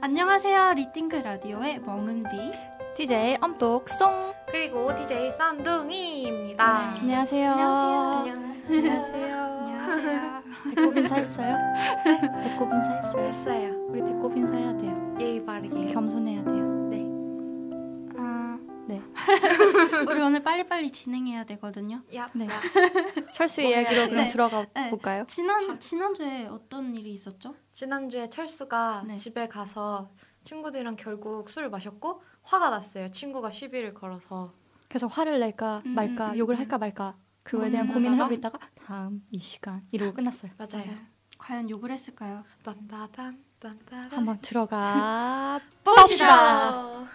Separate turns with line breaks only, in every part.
안녕하세요. 리팅크 라디오의 멍음디.
DJ 엄똑송.
그리고 DJ 쌍둥이입니다.
네.
안녕하세요.
안녕하세요.
안녕하세요.
안녕하세요.
배꼽 인사했어요? 배꼽 인사했어요?
했어요.
우리 배꼽 인사해야 돼요.
예의 바르게.
겸손해야 돼요.
네.
아,
네.
우리 오늘 빨리빨리 진행해야 되거든요.
야,
네.
야.
철수 이야기로? 그럼
네.
들어가
네.
볼까요?
지난 지난주에 어떤 일이 있었죠?
지난주에 철수가
네.
집에 가서 친구들이랑 결국 술을 마셨고 화가 났어요. 친구가 시비를 걸어서.
그래서 화를 낼까
음,
말까
음,
욕을
음.
할까 말까 그거에
음,
대한
음,
고민을
음.
하고 있다가 다음 이 시간 이러고 끝났어요.
맞아요.
과연 욕을 했을까요?
빰빠밤 빰빠밤.
한번 들어가
봅시다.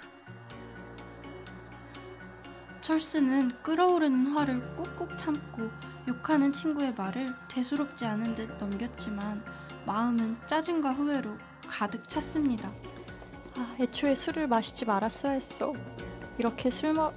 철수는 끓어오르는 화를 꾹꾹 참고 욕하는 친구의 말을 대수롭지 않은 듯 넘겼지만 마음은 짜증과 후회로 가득 찼습니다.
아, 애초에 술을 마시지 말았어야 했어. 이렇게 술 먹...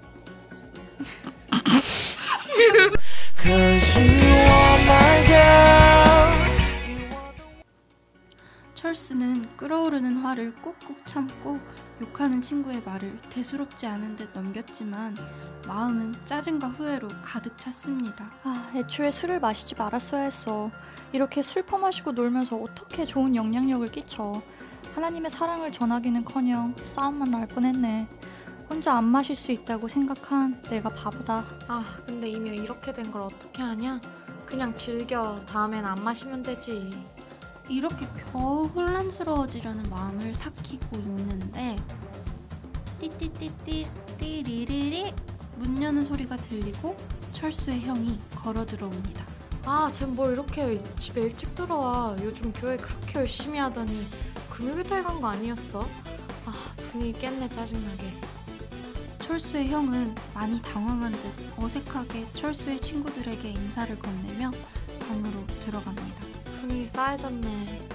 철수는 끓어오르는 화를 꾹꾹 참고 욕하는 친구의 말을 대수롭지 않은 듯 넘겼지만 마음은 짜증과 후회로 가득 찼습니다.
아, 애초에 술을 마시지 말았어야 했어. 이렇게 술 퍼마시고 놀면서 어떻게 좋은 영향력을 끼쳐. 하나님의 사랑을 전하기는커녕 싸움만 날 뻔했네. 혼자 안 마실 수 있다고 생각한 내가 바보다.
아, 근데 이미 이렇게 된 걸 어떻게 하냐? 그냥 즐겨. 다음엔 안 마시면 되지.
이렇게 겨우 혼란스러워지려는 마음을 삭히고 있는데 띠띠띠띠 띠리리리 문 여는 소리가 들리고 철수의 형이 걸어 들어옵니다.
아, 쟨뭘 이렇게 집에 일찍 들어와. 요즘 교회 그렇게 열심히 하더니 금요일날 간거 아니었어? 아, 분위기 깼네 짜증나게.
철수의 형은 많이 당황한 듯 어색하게 철수의 친구들에게 인사를 건네며 방으로 들어갑니다.
분위기 싸해졌네.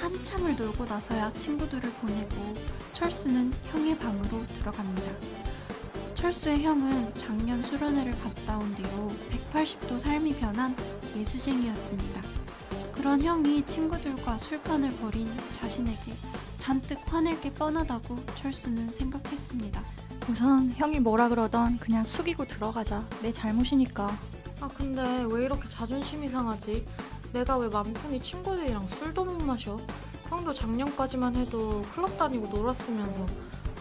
한참을 놀고 나서야 친구들을 보내고 철수는 형의 방으로 들어갑니다. 철수의 형은 작년 수련회를 갔다 온 뒤로 180도 삶이 변한 예수쟁이였습니다. 그런 형이 친구들과 술판을 벌인 자신에게 잔뜩 화낼 게 뻔하다고 철수는 생각했습니다.
우선 형이 뭐라 그러던 그냥 숙이고 들어가자. 내 잘못이니까.
아 근데 왜 이렇게 자존심이 상하지? 내가 왜맘 편히 친구들이랑 술도 못 마셔? 형도 작년까지만 해도 클럽 다니고 놀았으면서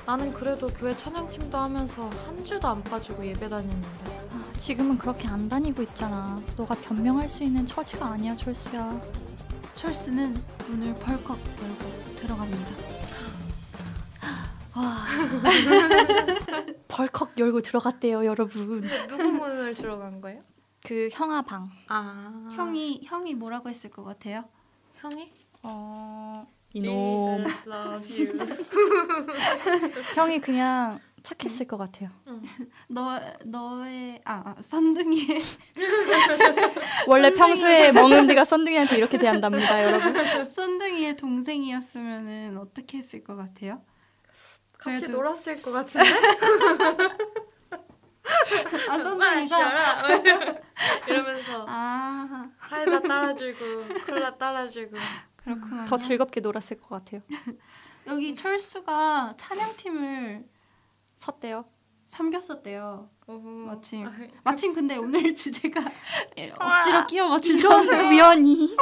나는 그래도 교회 찬양팀도 하면서 한 주도 안 빠지고 예배 다녔는데
아, 지금은 그렇게 안 다니고 있잖아. 너가 변명할 수 있는 처지가 아니야, 철수야.
철수는 문을 벌컥 열고 들어갑니다.
와. 벌컥 열고 들어갔대요, 여러분.
누구 문을 들어간 거예요?
그 형아 방.
아
형이 형이 뭐라고 했을 것 같아요?
형이?
어 이놈.
Jesus loves you.
형이 그냥 착했을 것 같아요.
너 너의 아, 아 썬둥이의
원래 평소에 멍은디가 썬둥이한테 이렇게 대한답니다, 여러분.
썬둥이의 동생이었으면은 어떻게 했을 것 같아요?
같이
그래도-
놀았을 것 같은데?
아
마셔라. 이러면서
아
사이다 따라주고 콜라 따라주고
그렇구나.
더 즐겁게 놀았을 것 같아요.
여기 철수가 찬양팀을
섰대요.
섬겼었대요.
어허.
마침.
아,
마침 근데 오늘 주제가 억지로 끼워 맞추잖아요.
우연히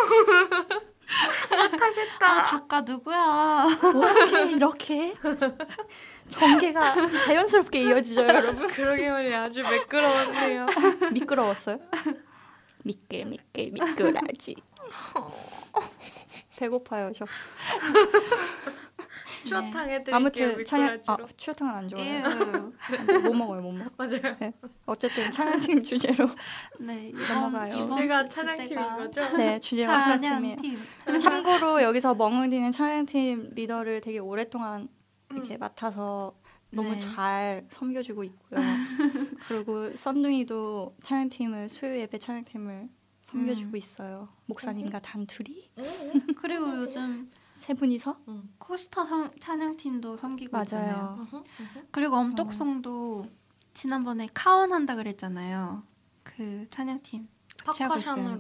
아 작가 누구야?
어떻게 이렇게 전개가 자연스럽게 이어지죠, 여러분?
그러게 말이야 아주 매끄러웠네요.
미끄러웠어요? 미끌 미끌 미끌하지. 배고파요, 저.
추어탕 해드릴게요
아무튼 찬양 아. 추어탕을 안 좋아해요.
에휴.
못 먹어요, 못 먹어.
맞아요.
어쨌든 찬양팀 주제로
네
넘어가요.
주제가
주
찬양팀인
주제가
거죠?
네 주제가 찬양팀이에요.
찬양팀.
참고로 여기서 멍은이는 찬양팀 리더를 되게 오랫동안 이렇게
음.
맡아서 너무
네.
잘 섬겨주고 있고요. 그리고 썬둥이도 찬양팀을 수요 예배 찬양팀을 섬겨주고
음.
있어요. 목사님과 단둘이
그리고 요즘
세 분이서
코스타 성- 찬양팀도 섬기고 있잖아요.
맞아요.
그리고 엄똑송도 지난번에 카원 한다 그랬잖아요. 그 찬양팀
커션을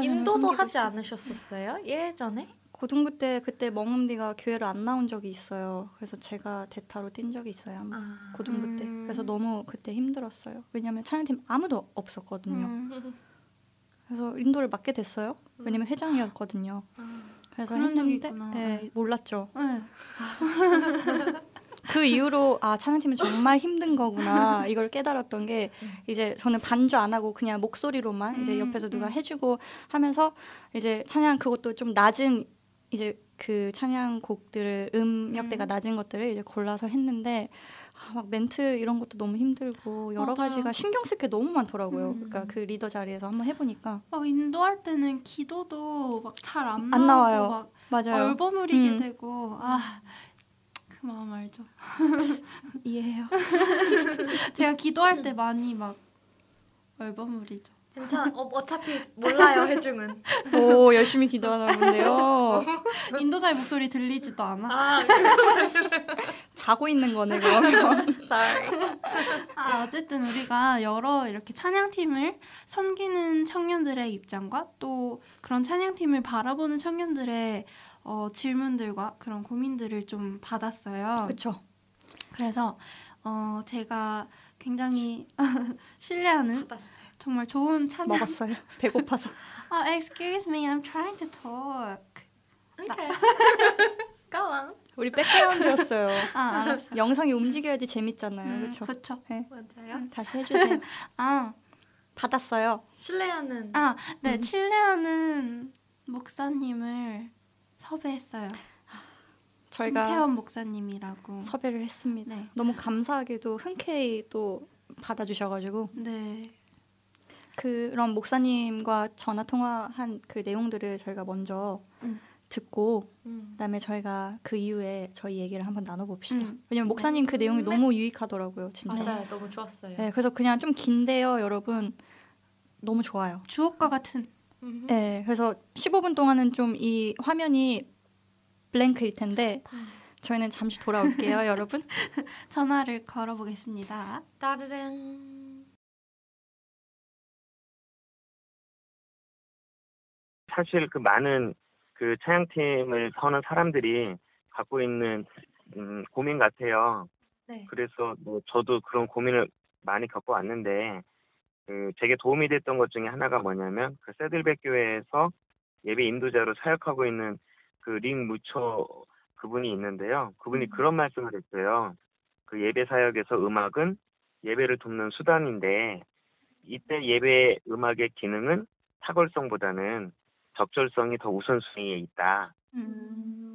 인도도 하지
있어요.
않으셨었어요? 예전에?
고등부 때 그때 멍은비가 교회를 안 나온 적이 있어요. 그래서 제가 대타로 뛴 적이 있어요. 한번.
아,
고등부 때.
음.
그래서 너무 그때 힘들었어요. 왜냐면 찬양팀 아무도 없었거든요.
음.
그래서 인도를 맡게 됐어요. 왜냐면 회장이었거든요.
아.
그래서 했는데
있구나.
네, 몰랐죠.
네.
그 이후로 아 찬양팀은 정말 힘든 거구나 이걸 깨달았던 게 이제 저는 반주 안 하고 그냥 목소리로만 이제
음,
옆에서 누가
음.
해주고 하면서 이제 찬양 그것도 좀 낮은 이제 그 찬양 곡들을 음역대가
음.
낮은 것들을 이제 골라서 했는데 아, 막 멘트 이런 것도 너무 힘들고 여러
맞아요.
가지가 신경 쓸 게 너무 많더라고요.
음.
그러니까 그 리더 자리에서 한번 해보니까
막 인도할 때는 기도도 막
잘안안 나와요.
막
맞아요.
얼버무리게
음.
되고 아. 그 마음 알죠.
이해해요.
제가 기도할 때 많이 막 얼버무리죠.
괜찮아. 어, 어차피 몰라요 해중은.
오 열심히 기도하나 본데요.
인도자의 목소리 들리지도 않아.
아,
자고 있는 거네 그러면.
sorry.
아, 어쨌든 우리가 여러 이렇게 찬양팀을 섬기는 청년들의 입장과 또 그런 찬양팀을 바라보는 청년들의 어, 질문들과 그런 고민들을 좀 받았어요.
그렇죠.
그래서 어, 제가 굉장히 신뢰하는 정말 좋은 찬양.
먹었어요. 배고파서.
아, excuse me, I'm trying to talk.
Okay. Go on.
우리 백그라운드였어요.
아, 알았어.
영상이 움직여야지 재밌잖아요.
음,
그렇죠.
그쵸.
맞아요.
다시 해주세요.
아,
받았어요.
신뢰하는
아, 네,
음.
칠레하는 목사님을 섭외했어요.
저희가
김태원 목사님이라고.
섭외를 했습니다.
네.
너무 감사하게도 흔쾌히 또 받아주셔가지고
네.
그런 목사님과 전화 통화한 그 내용들을 저희가 먼저
음.
듣고
음.
그다음에 저희가 그 이후에 저희 얘기를 한번 나눠봅시다.
음.
왜냐면 목사님 그 내용이 너무 유익하더라고요, 진짜.
맞아요. 너무 좋았어요.
네, 그래서 그냥 좀 긴데요, 여러분. 너무 좋아요.
주옥과 같은
음.
네, 그래서 15분 동안은 좀 이 화면이 블랭크일 텐데 저희는 잠시 돌아올게요, 여러분.
전화를 걸어보겠습니다.
따르릉.
사실 그 많은 그 찬양팀을 서는 사람들이 갖고 있는 음, 고민 같아요.
네.
그래서 뭐 저도 그런 고민을 많이 겪어 왔는데 그 제게 도움이 됐던 것 중에 하나가 뭐냐면 그 세들백 교회에서 예배 인도자로 사역하고 있는 그링 무초 그분이 있는데요. 그분이 그런 말씀을 했어요. 그 예배 사역에서 음악은 예배를 돕는 수단인데 이때 예배 음악의 기능은 탁월성보다는 적절성이 더 우선순위에 있다.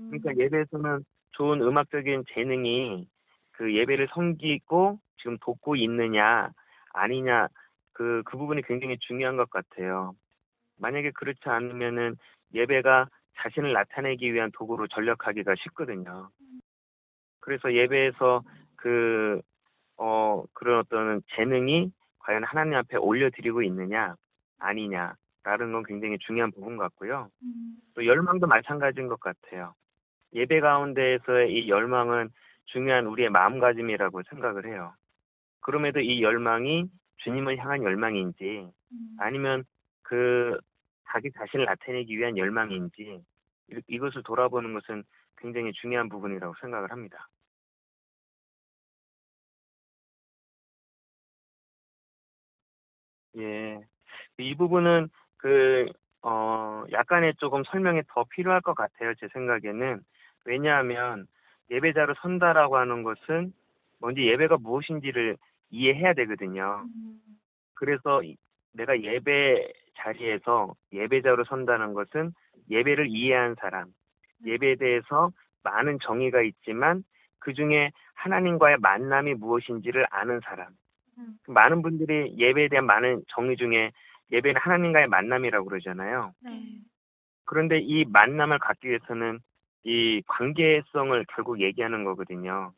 그러니까 예배에서는 좋은 음악적인 재능이 그 예배를 섬기고 지금 돕고 있느냐 아니냐 그, 그 부분이 굉장히 중요한 것 같아요. 만약에 그렇지 않으면은 예배가 자신을 나타내기 위한 도구로 전락하기가 쉽거든요. 그래서 예배에서 그, 어, 그런 어떤 재능이 과연 하나님 앞에 올려드리고 있느냐 아니냐 라는 건 굉장히 중요한 부분 같고요. 또 열망도 마찬가지인 것 같아요. 예배 가운데에서의 이 열망은 중요한 우리의 마음가짐이라고 생각을 해요. 그럼에도 이 열망이 주님을 향한 열망인지 아니면 그 자기 자신을 나타내기 위한 열망인지 이- 이것을 돌아보는 것은 굉장히 중요한 부분이라고 생각을 합니다. 예. 이 부분은 그, 어, 약간의 조금 설명이 더 필요할 것 같아요. 제 생각에는. 왜냐하면 예배자로 선다라고 하는 것은 먼저 예배가 무엇인지를 이해해야 되거든요. 그래서 이- 내가 예배 자리에서 예배자로 선다는 것은 예배를 이해한 사람, 예배에 대해서 많은 정의가 있지만 그 중에 하나님과의 만남이 무엇인지를 아는 사람. 많은 분들이 예배에 대한 많은 정의 중에 예배는 하나님과의 만남이라고 그러잖아요. 그런데 이 만남을 갖기 위해서는 이 관계성을 결국 얘기하는 거거든요.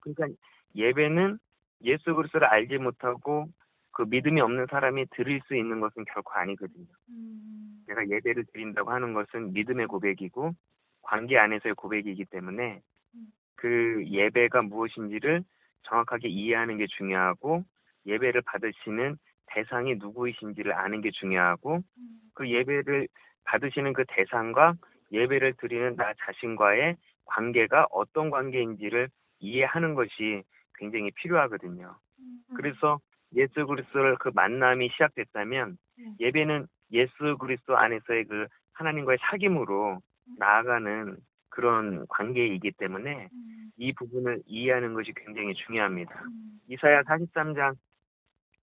그러니까 예배는 예수 그리스도를 알지 못하고 그 믿음이 없는 사람이 드릴 수 있는 것은 결코 아니거든요. 내가 예배를 드린다고 하는 것은 믿음의 고백이고 관계 안에서의 고백이기 때문에 그 예배가 무엇인지를 정확하게 이해하는 게 중요하고 예배를 받으시는 대상이 누구이신지를 아는 게 중요하고 그 예배를 받으시는 그 대상과 예배를 드리는 나 자신과의 관계가 어떤 관계인지를 이해하는 것이 굉장히 필요하거든요. 그래서 예수 그리스도를 그 만남이 시작됐다면
네.
예배는 예수 그리스도 안에서의 그 하나님과의 사귐으로 나아가는 그런 관계이기 때문에 이 부분을 이해하는 것이 굉장히 중요합니다. 이사야 43장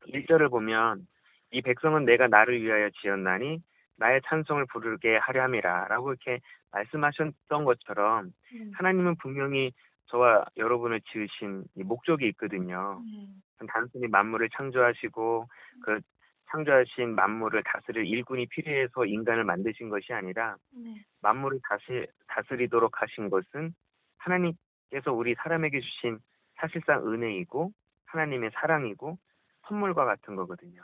1절을 보면 이 백성은 내가 나를 위하여 지었나니 나의 찬송을 부르게 하려 함이라 라고 이렇게 말씀하셨던 것처럼
네.
하나님은 분명히 저와 여러분을 지으신 이 목적이 있거든요.
네.
단순히 만물을 창조하시고 그 창조하신 만물을 다스릴 일꾼이 필요해서 인간을 만드신 것이 아니라
네.
만물을 다시 다스리도록 하신 것은 하나님께서 우리 사람에게 주신 사실상 은혜이고 하나님의 사랑이고 선물과 같은 거거든요.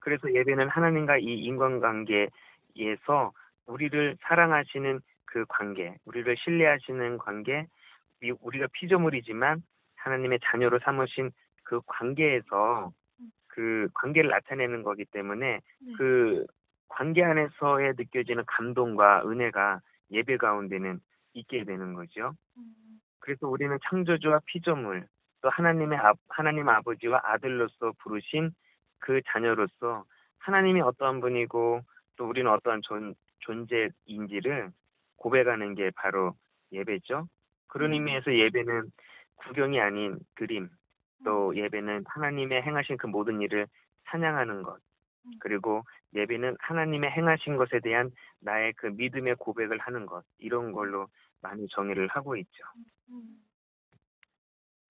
그래서 예배는 하나님과 이 인간관계에서 우리를 사랑하시는 그 관계, 우리를 신뢰하시는 관계, 이- 우리가 피조물이지만 하나님의 자녀로 삼으신 그 관계에서 그 관계를 나타내는 거기 때문에
네.
그 관계 안에서의 느껴지는 감동과 은혜가 예배 가운데는 있게 되는 거죠. 그래서 우리는 창조주와 피조물 또 하나님의 아, 하나님 아버지와 아들로서 부르신 그 자녀로서 하나님이 어떠한 분이고 또 우리는 어떠한 존, 존재인지를 고백하는 게 바로 예배죠. 그런 의미에서 예배는 구경이 아닌 드림, 또 예배는 하나님의 행하신 그 모든 일을 찬양하는 것, 그리고 예배는 하나님의 행하신 것에 대한 나의 그 믿음의 고백을 하는 것, 이런 걸로 많이 정의를 하고 있죠.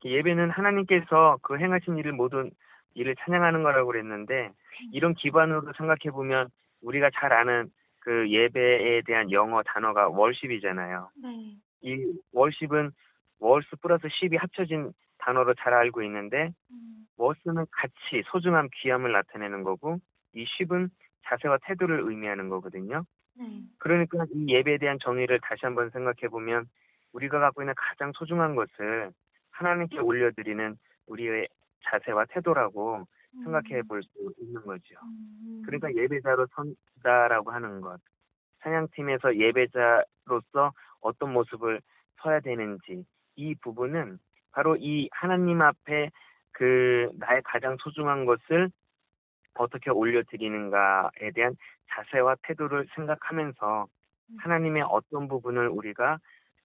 예배는 하나님께서 그 행하신 일을 모든 일을 찬양하는 거라고 그랬는데 이런 기반으로 생각해 보면 우리가 잘 아는 그 예배에 대한 영어 단어가 월십이잖아요.
네.
이 월십은 월스 플러스 10이 합쳐진 단어로 잘 알고 있는데 월스는 가치, 소중함, 귀함을 나타내는 거고 이 10은 자세와 태도를 의미하는 거거든요.
네.
그러니까 이 예배에 대한 정의를 다시 한번 생각해 보면 우리가 갖고 있는 가장 소중한 것을 하나님께 올려드리는 우리의 자세와 태도라고 생각해 볼 수 있는 거죠. 그러니까 예배자로 선다라고 하는 것. 찬양팀에서 예배자로서 어떤 모습을 서야 되는지 이 부분은 바로 이 하나님 앞에 그 나의 가장 소중한 것을 어떻게 올려드리는가에 대한 자세와 태도를 생각하면서 하나님의 어떤 부분을 우리가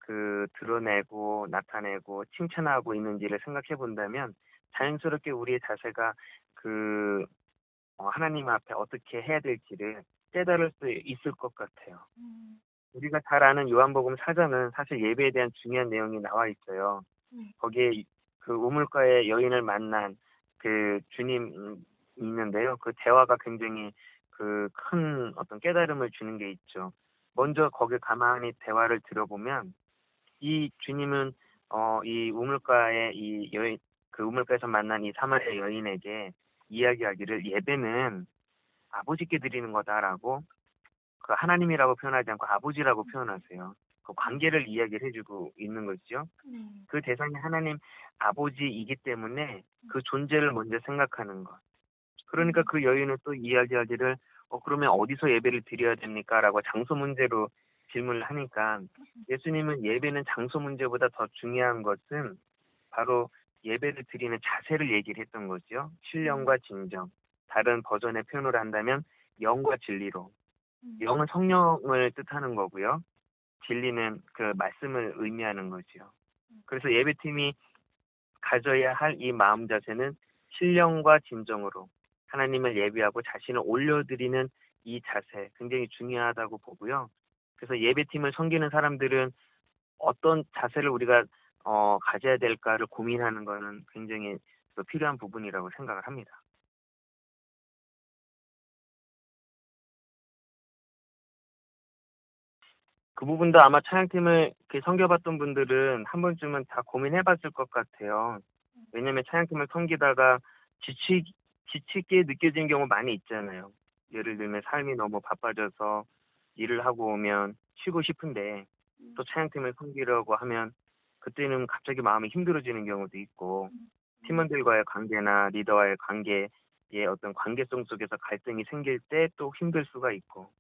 그 드러내고 나타내고 칭찬하고 있는지를 생각해 본다면 자연스럽게 우리의 자세가 그 어, 하나님 앞에 어떻게 해야 될지를 깨달을 수 있을 것 같아요. 우리가 잘 아는 요한복음 4장은 사실 예배에 대한 중요한 내용이 나와 있어요.
네.
거기에 그 우물가의 여인을 만난 그 주님 있는데요. 그 대화가 굉장히 그 큰 어떤 깨달음을 주는 게 있죠. 먼저 거기 가만히 대화를 들어보면 이 주님은 어 이 우물가의 이 여인 그 우물가에서 만난 이 사마리아 여인에게 이야기하기를 예배는 아버지께 드리는 거다라고 그 하나님이라고 표현하지 않고 아버지라고 표현하세요. 그 관계를 이야기를 해주고 있는 거죠.
네.
그 대상이 하나님 아버지이기 때문에 그 존재를 먼저 생각하는 것. 그러니까 그 여인은 또 이야기하기를 어 그러면 어디서 예배를 드려야 됩니까?라고 장소 문제로 질문을 하니까 예수님은 예배는 장소 문제보다 더 중요한 것은 바로 예배를 드리는 자세를 얘기를 했던 거죠. 신령과 진정. 다른 버전의 표현으로 한다면 영과 진리로. 영은 성령을 뜻하는 거고요. 진리는 그 말씀을 의미하는 거죠. 그래서 예배팀이 가져야 할 이 마음 자세는 신령과 진정으로 하나님을 예배하고 자신을 올려드리는 이 자세 굉장히 중요하다고 보고요. 그래서 예배팀을 섬기는 사람들은 어떤 자세를 우리가 어, 가져야 될까를 고민하는 거는 굉장히 또 필요한 부분이라고 생각을 합니다. 그 부분도 아마 찬양팀을 이렇게 섬겨봤던 분들은 한 번쯤은 다 고민해봤을 것 같아요. 왜냐면 찬양팀을 섬기다가 지치, 지치게 느껴지는 경우 많이 있잖아요. 예를 들면 삶이 너무 바빠져서 일을 하고 오면 쉬고 싶은데 또 찬양팀을 섬기려고 하면 그때는 갑자기 마음이 힘들어지는 경우도 있고 팀원들과의 관계나 리더와의 관계의 어떤 관계성 속에서 갈등이 생길 때 또 힘들 수가 있고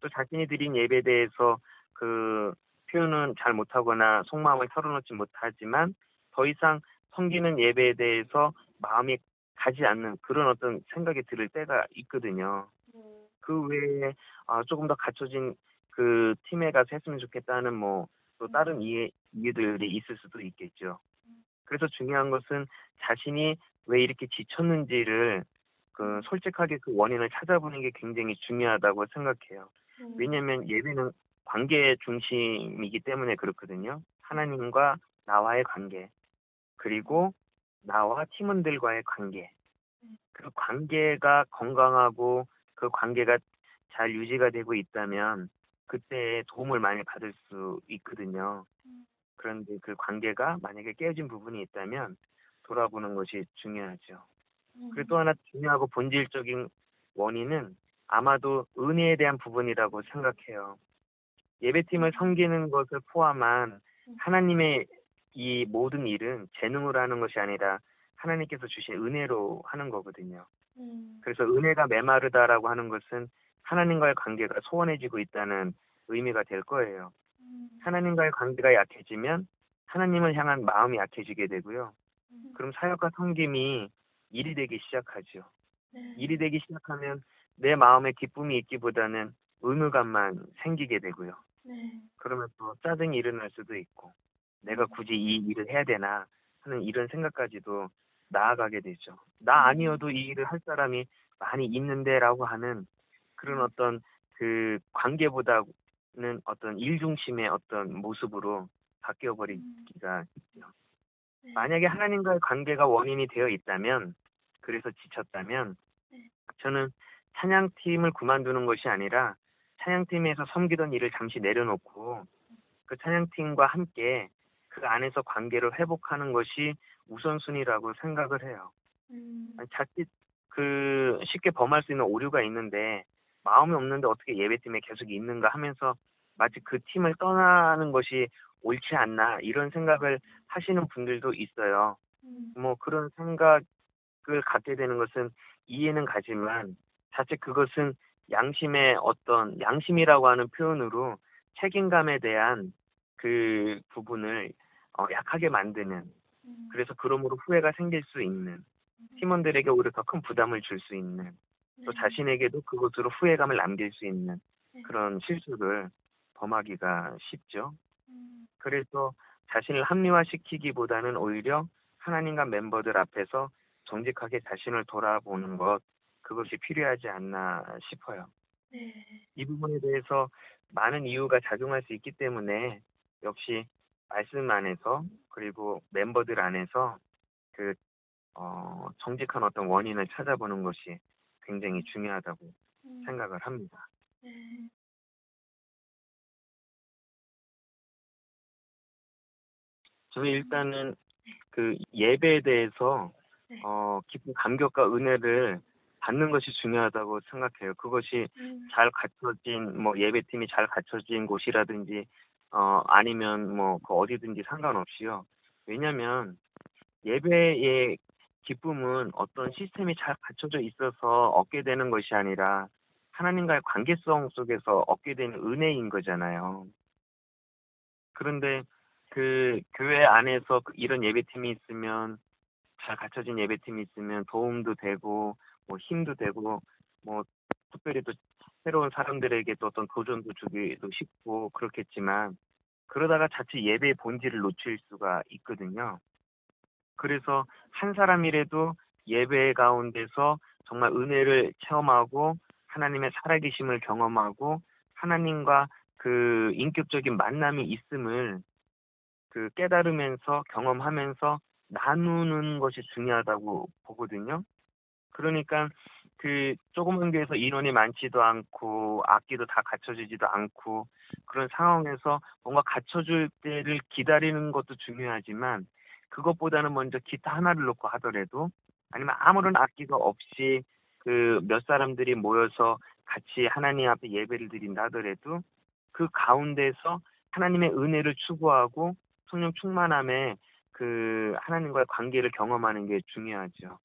또 자신이 드린 예배에 대해서 그 표현은 잘 못하거나 속마음을 털어놓지 못하지만 더 이상 섬기는 예배에 대해서 마음이 가지 않는 그런 어떤 생각이 들을 때가 있거든요. 그 외에 아, 조금 더 갖춰진 그 팀에 가서 했으면 좋겠다는 뭐 또 다른 이해, 이해들이 있을 수도 있겠죠. 그래서 중요한 것은 자신이 왜 이렇게 지쳤는지를 그 솔직하게 그 원인을 찾아보는 게 굉장히 중요하다고 생각해요. 왜냐하면 예배는 관계 중심이기 때문에 그렇거든요. 하나님과 나와의 관계, 그리고 나와 팀원들과의 관계. 그 관계가 건강하고 그 관계가 잘 유지가 되고 있다면 그때 도움을 많이 받을 수 있거든요. 그런데 그 관계가 만약에 깨진 부분이 있다면 돌아보는 것이 중요하죠. 그리고 또 하나 중요하고 본질적인 원인은 아마도 은혜에 대한 부분이라고 생각해요. 예배팀을 섬기는 것을 포함한 하나님의 이 모든 일은 재능으로 하는 것이 아니라 하나님께서 주신 은혜로 하는 거거든요. 그래서 은혜가 메마르다라고 하는 것은 하나님과의 관계가 소원해지고 있다는 의미가 될 거예요. 하나님과의 관계가 약해지면 하나님을 향한 마음이 약해지게 되고요. 그럼 사역과 섬김이 일이 되기 시작하죠. 일이 되기 시작하면 내 마음에 기쁨이 있기보다는 의무감만 생기게 되고요. 그러면 또 짜증이 일어날 수도 있고 내가 굳이 이 일을 해야 되나 하는 이런 생각까지도 나아가게 되죠. 나 아니어도 이 일을 할 사람이 많이 있는데라고 하는 그런 어떤 그 관계보다는 어떤 일 중심의 어떤 모습으로 바뀌어 버리기가 있죠. 만약에 하나님과의 관계가 원인이 되어 있다면 그래서 지쳤다면 저는 찬양팀을 그만두는 것이 아니라 찬양팀에서 섬기던 일을 잠시 내려놓고 그 찬양팀과 함께 그 안에서 관계를 회복하는 것이 우선순위라고 생각을 해요. 아니, 자칫 그 쉽게 범할 수 있는 오류가 있는데 마음이 없는데 어떻게 예배팀에 계속 있는가 하면서 마치 그 팀을 떠나는 것이 옳지 않나 이런 생각을 하시는 분들도 있어요. 뭐 그런 생각을 갖게 되는 것은 이해는 가지만 자칫 그것은 양심의 어떤 양심이라고 하는 표현으로 책임감에 대한 그 부분을 어, 약하게 만드는 그래서 그러므로 후회가 생길 수 있는 팀원들에게 오히려 더 큰 부담을 줄 수 있는 또 자신에게도 그것으로 후회감을 남길 수 있는 그런 실수를 범하기가 쉽죠. 그래서 자신을 합리화시키기보다는 오히려 하나님과 멤버들 앞에서 정직하게 자신을 돌아보는 것 그것이 필요하지 않나 싶어요. 이 부분에 대해서 많은 이유가 작용할 수 있기 때문에 역시 말씀 안에서 그리고 멤버들 안에서 그 어, 정직한 어떤 원인을 찾아보는 것이 굉장히 중요하다고 생각을 합니다. 저는 일단은 그 예배에 대해서 어, 깊은 감격과 은혜를 받는 것이 중요하다고 생각해요. 그것이 잘 갖춰진 뭐 예배팀이 잘 갖춰진 곳이라든지 어 아니면 뭐 그 어디든지 상관없이요. 왜냐하면 예배의 기쁨은 어떤 시스템이 잘 갖춰져 있어서 얻게 되는 것이 아니라 하나님과의 관계성 속에서 얻게 되는 은혜인 거잖아요. 그런데 그 교회 안에서 그 이런 예배팀이 있으면 잘 갖춰진 예배팀이 있으면 도움도 되고 뭐 힘도 되고 뭐 특별히 또 새로운 사람들에게 또 어떤 도전도 주기도 쉽고 그렇겠지만 그러다가 자칫 예배의 본질을 놓칠 수가 있거든요. 그래서 한 사람이라도 예배 가운데서 정말 은혜를 체험하고 하나님의 살아계심을 경험하고 하나님과 그 인격적인 만남이 있음을 그 깨달으면서 경험하면서 나누는 것이 중요하다고 보거든요. 그러니까 그 조그만 교회에서 인원이 많지도 않고 악기도 다 갖춰지지도 않고 그런 상황에서 뭔가 갖춰줄 때를 기다리는 것도 중요하지만 그것보다는 먼저 기타 하나를 놓고 하더라도 아니면 아무런 악기가 없이 그 몇 사람들이 모여서 같이 하나님 앞에 예배를 드린다 하더라도 그 가운데서 하나님의 은혜를 추구하고 성령 충만함에 그 하나님과의 관계를 경험하는 게 중요하죠.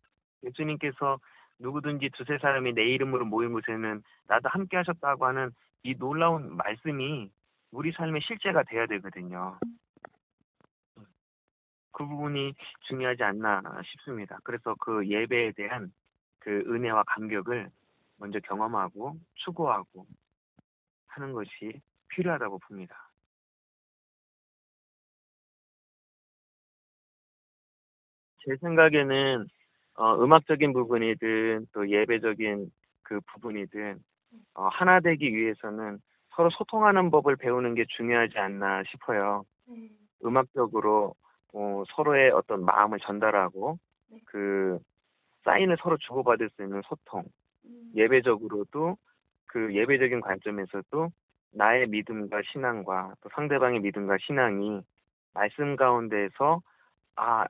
예수님께서 누구든지 두세 사람이 내 이름으로 모인 곳에는 나도 함께 하셨다고 하는 이 놀라운 말씀이 우리 삶의 실제가 돼야 되거든요. 그 부분이 중요하지 않나 싶습니다. 그래서 그 예배에 대한 그 은혜와 감격을 먼저 경험하고 추구하고 하는 것이 필요하다고 봅니다. 제 생각에는 어, 음악적인 부분이든 또 예배적인 그 부분이든 어, 하나 되기 위해서는 서로 소통하는 법을 배우는 게 중요하지 않나 싶어요. 음악적으로 어, 서로의 어떤 마음을 전달하고 그 사인을 서로 주고받을 수 있는 소통. 예배적으로도 그 예배적인 관점에서도 나의 믿음과 신앙과 또 상대방의 믿음과 신앙이 말씀 가운데서 아,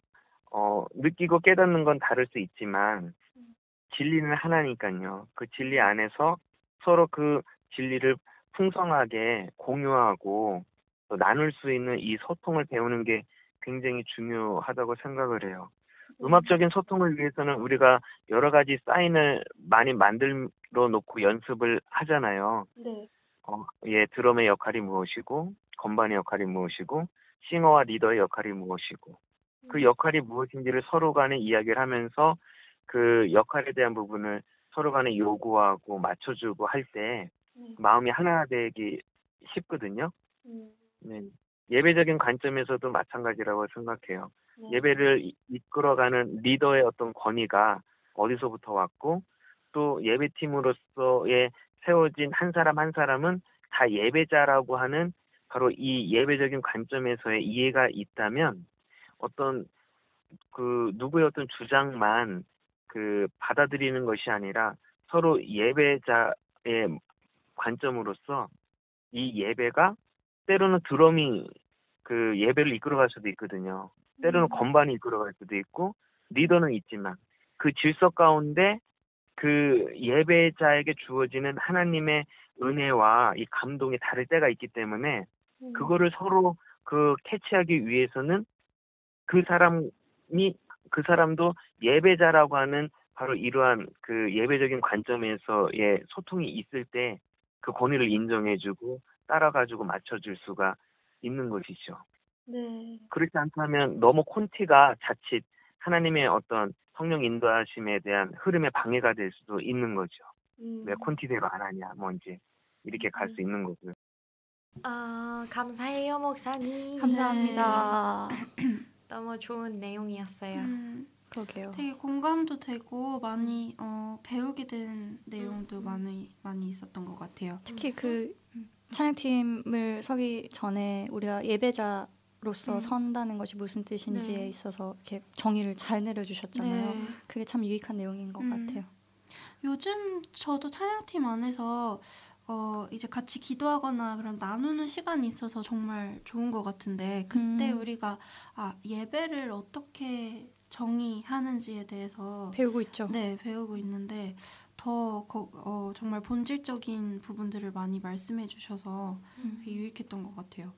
어, 느끼고 깨닫는 건 다를 수 있지만 진리는 하나니까요. 그 진리 안에서 서로 그 진리를 풍성하게 공유하고 또 나눌 수 있는 이 소통을 배우는 게 굉장히 중요하다고 생각을 해요. 음악적인 소통을 위해서는 우리가 여러 가지 사인을 많이 만들어 놓고 연습을 하잖아요.
네.
어, 예, 드럼의 역할이 무엇이고, 건반의 역할이 무엇이고, 싱어와 리더의 역할이 무엇이고, 그 역할이 무엇인지를 서로 간에 이야기를 하면서 그 역할에 대한 부분을 서로 간에 요구하고 맞춰주고 할 때 마음이 하나 되기 쉽거든요. 네. 예배적인 관점에서도 마찬가지라고 생각해요. 예배를 이- 이끌어가는 리더의 어떤 권위가 어디서부터 왔고 또 예배팀으로서의 세워진 한 사람 한 사람은 다 예배자라고 하는 바로 이 예배적인 관점에서의 이해가 있다면 어떤 그 누구의 어떤 주장만 그 받아들이는 것이 아니라 서로 예배자의 관점으로서 이 예배가 때로는 드럼이 그 예배를 이끌어갈 수도 있거든요. 때로는 건반이 이끌어갈 수도 있고 리더는 있지만 그 질서 가운데 그 예배자에게 주어지는 하나님의 은혜와 이 감동이 다를 때가 있기 때문에 그거를 서로 그 캐치하기 위해서는 그 사람이 그 사람도 예배자라고 하는 바로 이러한 그 예배적인 관점에서의 소통이 있을 때 그 권위를 인정해주고 따라가지고 맞춰줄 수가 있는 것이죠.
네.
그렇지 않다면 너무 콘티가 자칫 하나님의 어떤 성령 인도하심에 대한 흐름에 방해가 될 수도 있는 거죠. 왜 콘티대로 안 하냐, 뭐 이제 이렇게 갈수 있는 거고요.
아, 감사해요, 목사님.
감사합니다.
너무 좋은 내용이었어요.
음,
그러게요.
되게 공감도 되고 많이 어, 배우게 된 내용도 많이 많이 있었던 것 같아요.
특히 그 찬양팀을 서기 전에 우리가 예배자 로서
음.
선다는 것이 무슨 뜻인지에
네.
있어서 이렇게 정의를 잘 내려주셨잖아요.
네.
그게 참 유익한 내용인 것
음.
같아요.
요즘 저도 찬양팀 안에서 어, 이제 같이 기도하거나 그런 나누는 시간이 있어서 정말 좋은 것 같은데 그때
음.
우리가 아, 예배를 어떻게 정의하는지에 대해서
배우고 있죠.
네 배우고 있는데 더 거, 어, 정말 본질적인 부분들을 많이 말씀해 주셔서
음.
유익했던 것 같아요.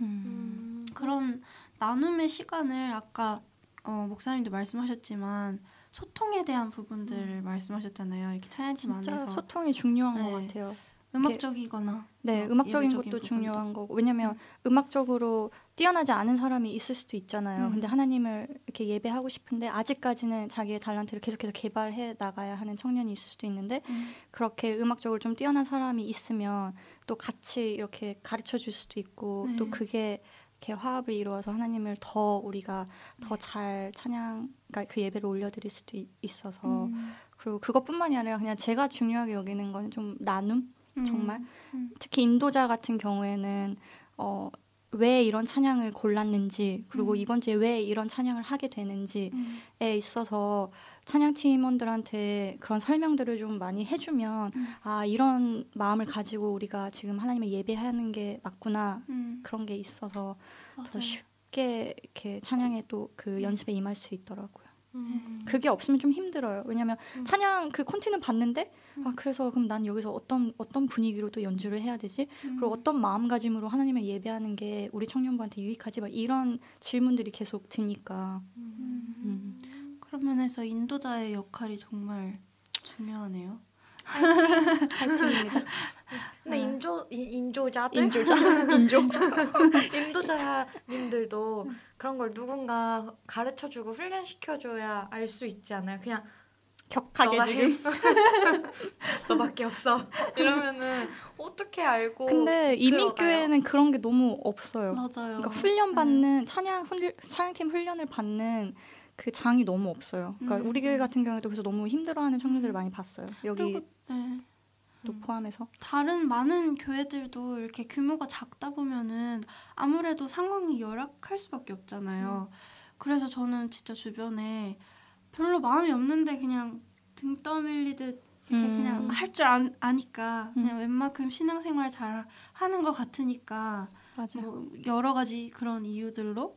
음.
음,
그런 나눔의 시간을 아까 어, 목사님도 말씀하셨지만 소통에 대한 부분들을 말씀하셨잖아요. 이렇게 찬양팀
진짜
안에서
소통이 중요한 것
네.
같아요.
음악적이거나
네,
어,
음악적인 것도
부분도.
중요한 거고 왜냐면 음 악적으로 뛰어나지 않은 사람이 있을 수도 있잖아요.
음.
근데 하나님을 이렇게 예배하고 싶은데 아직까지는 자기의 달란트를 계속해서 개발해 나가야 하는 청년이 있을 수도 있는데
음.
그렇게 음악적으로 좀 뛰어난 사람이 있으면 또 같이 이렇게 가르쳐 줄 수도 있고
네.
또 그게 이렇게 화합을 이루어서 하나님을 더 우리가 더잘 찬양 그러니까 그 예배를 올려드릴 수도 있- 있어서
음.
그리고 그것뿐만이 아니라 그냥 제가 중요하게 여기는 건좀 나눔
음.
정말
음.
특히 인도자 같은 경우에는 어, 왜 이런 찬양을 골랐는지 그리고
음.
이번 주에 왜 이런 찬양을 하게 되는지에
음.
있어서 찬양 팀원들한테 그런 설명들을 좀 많이 해주면
음.
아 이런 마음을 가지고 우리가 지금 하나님의 예배하는 게 맞구나
음.
그런 게 있어서 더
맞아요.
쉽게 이렇게 찬양에 또 그 연습에 임할 수 있더라고요.
음.
그게 없으면 좀 힘들어요. 왜냐면
음.
찬양 그 콘티는 봤는데 아
음.
그래서 그럼 난 여기서 어떤 어떤 분위기로 또 연주를 해야 되지? 그리고
음.
어떤 마음가짐으로 하나님을 예배하는 게 우리 청년부한테 유익하지? 막 이런 질문들이 계속 드니까
음.
음.
그런 면에서 인도자의 역할이 정말 중요하네요.
파이팅입니다.
근데
아.
인조 인, 인조자들
인조자 인조.
인도자님들도 그런 걸 누군가 가르쳐 주고 훈련 시켜 줘야 알 수 있지 않아요? 그냥
격하게 지금.
해. 너밖에 없어. 이러면은 어떻게 알고?
근데 이민
들어가요?
교회는 그런 게 너무 없어요.
맞아요.
그러니까 훈련 받는 찬양 훈 찬양팀 훈련을 받는 그 장이 너무 없어요. 그러니까
음.
우리 교회 같은 경우도 그래서 너무 힘들어하는 청년들을 많이 봤어요. 여기
그리고 네.
또 포함해서.
다른 많은 교회들도 이렇게 규모가 작다 보면은 아무래도 상황이 열악할 수밖에 없잖아요. 그래서 저는 진짜 주변에 별로 마음이 없는데 그냥 등 떠밀리듯 이렇게
음.
그냥 할 줄 아니까 그냥 웬만큼 신앙생활 잘 하는 것 같으니까
맞아. 요
뭐 여러 가지 그런 이유들로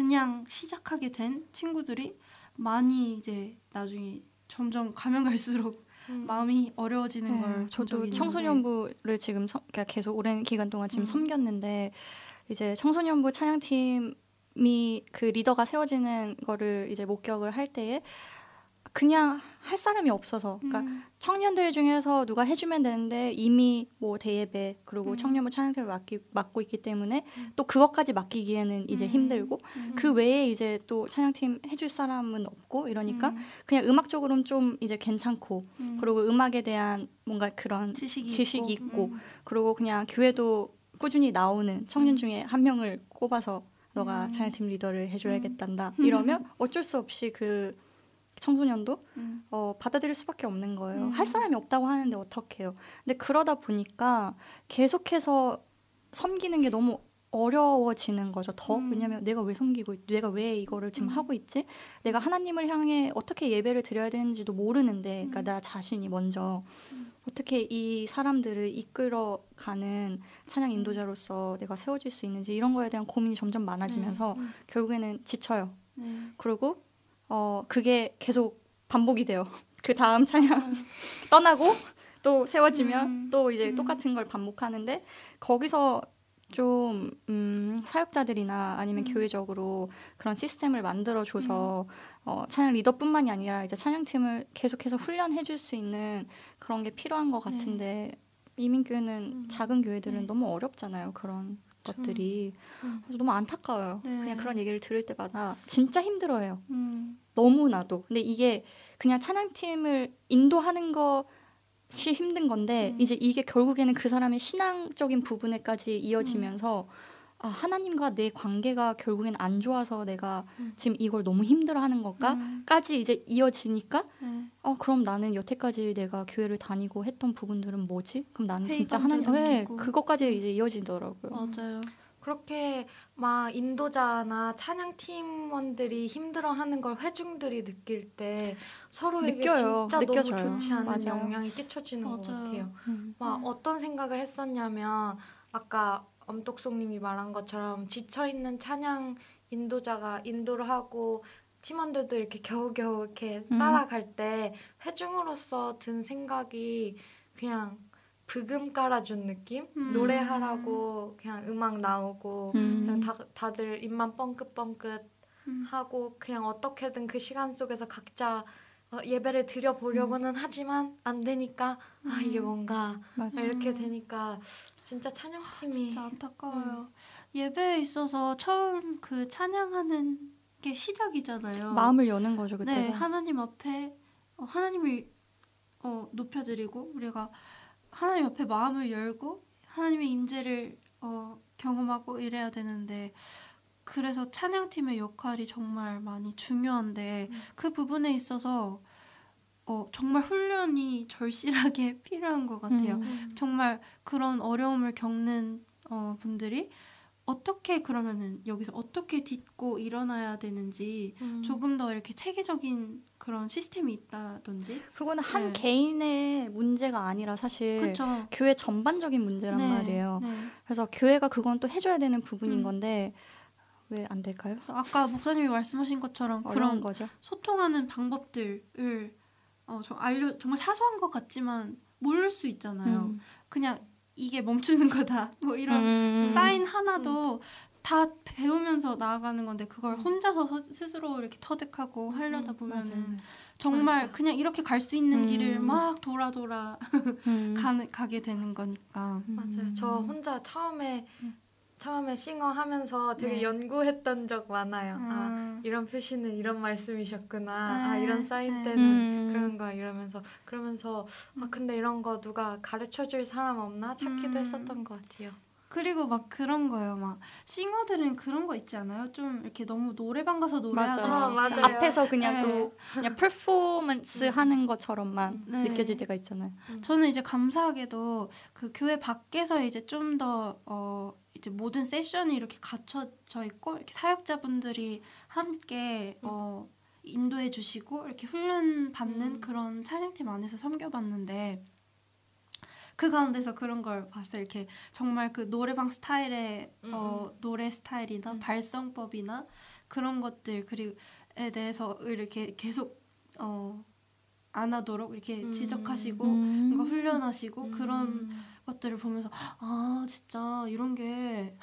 그냥 시작하게 된 친구들이 많이 이제 나중에 점점 가면 갈수록
음.
마음이 어려워지는 걸
네, 저도
있는데.
청소년부를 지금 섬- 그러니까 계속 오랜 기간 동안 지금
음.
섬겼는데 이제 청소년부 찬양팀이 그 리더가 세워지는 거를 이제 목격을 할 때에 그냥 할 사람이 없어서 그러니까
음.
청년들 중에서 누가 해주면 되는데 이미 뭐 대예배 그리고
음.
청년부 찬양팀을 맡기, 맡고 있기 때문에 또 그것까지 맡기기에는 이제
음.
힘들고
음.
그 외에 이제 또 찬양팀 해줄 사람은 없고 이러니까
음.
그냥 음악적으로는 좀 이제 괜찮고
음.
그리고 음악에 대한 뭔가 그런
지식이,
지식이 있고
음.
그리고 그냥 교회도 꾸준히 나오는 청년
음.
중에 한 명을 꼽아서 너가
음.
찬양팀 리더를 해줘야겠단다
음.
이러면 어쩔 수 없이 그 청소년도
음.
어, 받아들일 수밖에 없는 거예요.
음.
할 사람이 없다고 하는데 어떡해요. 근데 그러다 보니까 계속해서 섬기는 게 너무 어려워지는 거죠. 더
음.
왜냐면 내가 왜 섬기고 있, 내가 왜 이거를 지금
음.
하고 있지? 내가 하나님을 향해 어떻게 예배를 드려야 되는지도 모르는데, 그러니까
음.
나 자신이 먼저
음.
어떻게 이 사람들을 이끌어 가는 찬양
음.
인도자로서 내가 세워질 수 있는지 이런 거에 대한 고민이 점점 많아지면서
음.
결국에는 지쳐요.
네.
그리고 어 그게 계속 반복이 돼요. 그 다음 찬양 떠나고 또 세워지면
음.
또 이제
음.
똑같은 걸 반복하는데 거기서 좀 음, 사역자들이나 아니면
음.
교회적으로 그런 시스템을 만들어줘서 어, 찬양 리더뿐만이 아니라 이제 찬양팀을 계속해서 훈련해줄 수 있는 그런 게 필요한 것
네.
같은데 이민교회는
음.
작은 교회들은
네.
너무 어렵잖아요 그런 것들이
음.
너무 안타까워요.
네.
그냥 그런 얘기를 들을 때마다 진짜 힘들어요.
음.
너무나도. 근데 이게 그냥 찬양팀을 인도하는 것이 힘든 건데
음.
이제 이게 결국에는 그 사람의 신앙적인 부분에까지 이어지면서 아, 하나님과 내 관계가 결국엔 안 좋아서 내가
음.
지금 이걸 너무 힘들어하는 걸까?
음.
까지 이제 이어지니까
네.
어 그럼 나는 여태까지 내가 교회를 다니고 했던 부분들은 뭐지? 그럼 나는 진짜 하나님 네,
느끼고. 음.
그것까지 이제 이어지더라고요.
맞아요.
그렇게 막 인도자나 찬양 팀원들이 힘들어하는 걸 회중들이 느낄 때 서로에게
느껴요.
진짜
느껴져요.
너무 좋지 않은
맞아요.
영향이 끼쳐지는 것
맞아요.
같아요.
음.
막
음.
어떤 생각을 했었냐면 아까 엄똑송님이 말한 것처럼 지쳐 있는 찬양 인도자가 인도를 하고 팀원들도 이렇게 겨우겨우 이렇게
음.
따라갈 때 회중으로서 든 생각이 그냥 브금 깔아준 느낌?
음.
노래하라고 그냥 음악 나오고 그냥
음.
다, 다들 입만 뻥긋뻥긋
음.
하고 그냥 어떻게든 그 시간 속에서 각자 어, 예배를 드려 보려고는 하지만 안 되니까 아 이게
음.
뭔가
맞아.
이렇게
음.
되니까 진짜 찬양팀이
진짜 안타까워요. 예배에 있어서 처음 그 찬양하는 게 시작이잖아요.
마음을 여는 거죠 그때가.
네, 하나님 앞에 어, 하나님을 어, 높여드리고 우리가 하나님 앞에 마음을 열고 하나님의 임재를 어, 경험하고 이래야 되는데 그래서 찬양팀의 역할이 정말 많이 중요한데
음.
그 부분에 있어서 어, 정말 훈련이 절실하게 필요한 것 같아요.
음.
정말 그런 어려움을 겪는 어, 분들이 어떻게 그러면은 여기서 어떻게 딛고 일어나야 되는지
음.
조금 더 이렇게 체계적인 그런 시스템이 있다든지
그거는 한
네.
개인의 문제가 아니라 사실
그렇죠.
교회 전반적인 문제란 말이에요.
네.
그래서 교회가 그건 또 해줘야 되는 부분인
음.
건데 왜 안 될까요?
아까 목사님이 말씀하신 것처럼 그런
거죠.
소통하는 방법들을 어, 좀 알려 정말 사소한 것 같지만 모를 수 있잖아요.
음.
그냥 이게 멈추는 거다. 뭐 이런
음.
사인 하나도 다 배우면서 나아가는 건데 그걸 혼자서 서- 스스로 이렇게 터득하고 하려다
음,
보면은 정말
맞아.
그냥 이렇게 갈 수 있는
음.
길을 막 돌아 돌아
음.
가는 가게 되는 거니까.
맞아요. 저 혼자 처음에
음.
처음에 싱어 하면서 되게
네.
연구했던 적 많아요. 아
음.
이런 표시는 이런 말씀이셨구나.
네,
아 이런 사인
네.
때는
음.
그런 거 이러면서 그러면서 아 근데 이런 거 누가 가르쳐 줄 사람 없나 찾기도
음.
했었던 것 같아요.
그리고 막 그런 거예요. 막 싱어들은 그런 거 있지 않아요? 좀 이렇게 너무 노래방 가서
맞아.
노래하듯이
아.
앞에서 그냥
네.
또 그냥 퍼포먼스 하는 것처럼만
네.
느껴질 때가 있잖아요.
저는 이제 감사하게도 그 교회 밖에서 이제 좀더 어, 이제 모든 세션이 이렇게 갖춰져 있고 이렇게 사역자분들이 함께 어, 인도해 주시고 이렇게 훈련 받는
음.
그런 찬양팀 안에서 섬겨봤는데 그 가운데서 그런 걸 봤어요. 이렇게 정말 그 노래방 스타일의
음,
어, 노래 스타일이나
음.
발성법이나 그런 것들 그리고에 대해서 이렇게 계속 어, 안 하도록 이렇게
음.
지적하시고
음.
뭔가 훈련하시고 그런
음.
것들을 보면서 아 진짜 이런 게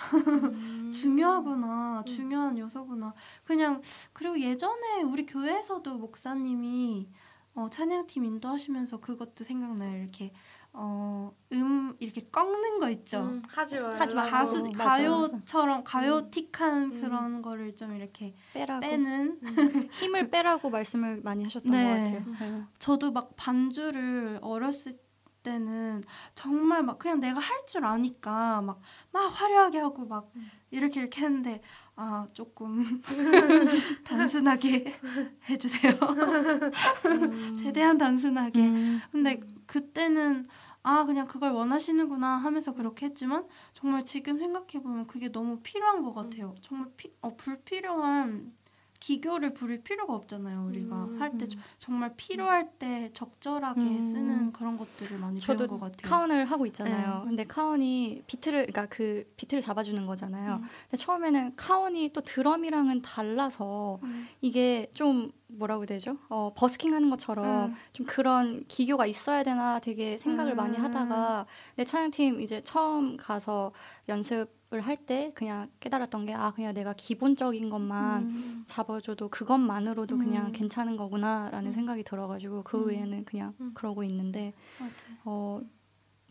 음.
중요하구나
음.
중요한 요소구나 그냥 그리고 예전에 우리 교회에서도 목사님이 어, 찬양팀 인도하시면서 그것도 생각나요 이렇게 어, 음 이렇게 꺾는 거 있죠
음, 하지 말
하지 말라고.
가수 가요처럼 가요틱한
음.
그런 거를 좀 이렇게
빼라고
빼는
힘을 빼라고 말씀을 많이 하셨던
네.
것 같아요. 네.
저도 막 반주를 어렸을 때는 정말 막 그냥 내가 할 줄 아니까 막 막 화려하게 하고 막
음.
이렇게 이렇게 했는데 아 조금 단순하게 해주세요
음.
최대한 단순하게
음.
근데 그때는 아 그냥 그걸 원하시는구나 하면서 그렇게 했지만 정말 지금 생각해 보면 그게 너무 필요한 것 같아요 정말 피, 어, 불필요한 기교를 부릴 필요가 없잖아요 우리가
음.
할때 정말 필요할 때 적절하게
음.
쓰는 그런 것들을 많이 배운 것 같아요.
카혼을 하고 있잖아요.
네.
근데 카혼이 비트를 그러니까 그 비트를 잡아주는 거잖아요.
음.
근데 처음에는 카혼이 또 드럼이랑은 달라서
음.
이게 좀 뭐라고 되죠? 어, 버스킹 하는 것처럼
음.
좀 그런 기교가 있어야 되나 되게 생각을 많이
음.
하다가 내 찬양팀 이제 처음 가서 연습을 할 때 그냥 깨달았던 게 아 그냥 내가 기본적인 것만
음.
잡아줘도 그것만으로도 그냥
음.
괜찮은 거구나라는
음.
생각이 들어가지고 그
음.
외에는 그냥
음.
그러고 있는데
맞아요.
어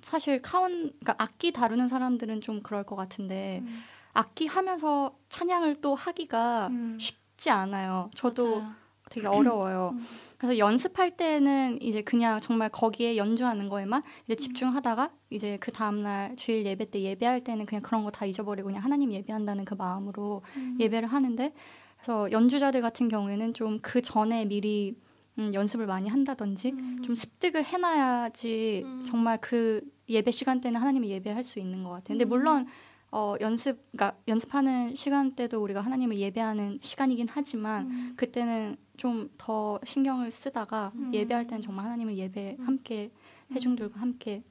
사실 카운 그러니까 악기 다루는 사람들은 좀 그럴 것 같은데
음.
악기 하면서 찬양을 또 하기가
음.
쉽지 않아요. 저도
맞아요.
되게 어려워요.
음.
그래서 연습할 때는 이제 그냥 정말 거기에 연주하는 거에만
음.
이제 집중하다가 이제 그 다음날 주일 예배 때 예배할 때는 그냥 그런 거 다 잊어버리고 그냥 하나님 예배한다는 그 마음으로
음.
예배를 하는데 그래서 연주자들 같은 경우에는 좀 그 전에 미리 음, 연습을 많이 한다든지
음.
좀 습득을 해놔야지
음.
정말 그 예배 시간 때는 하나님을 예배할 수 있는 것 같아요. 근데
음.
물론 어, 연습, 그러니까 연습하는 시간 때도 우리가 하나님을 예배하는 시간이긴 하지만
음.
그때는 좀 더 신경을 쓰다가
음.
예배할 때는 정말 하나님을 예배
음.
함께 회중들과 함께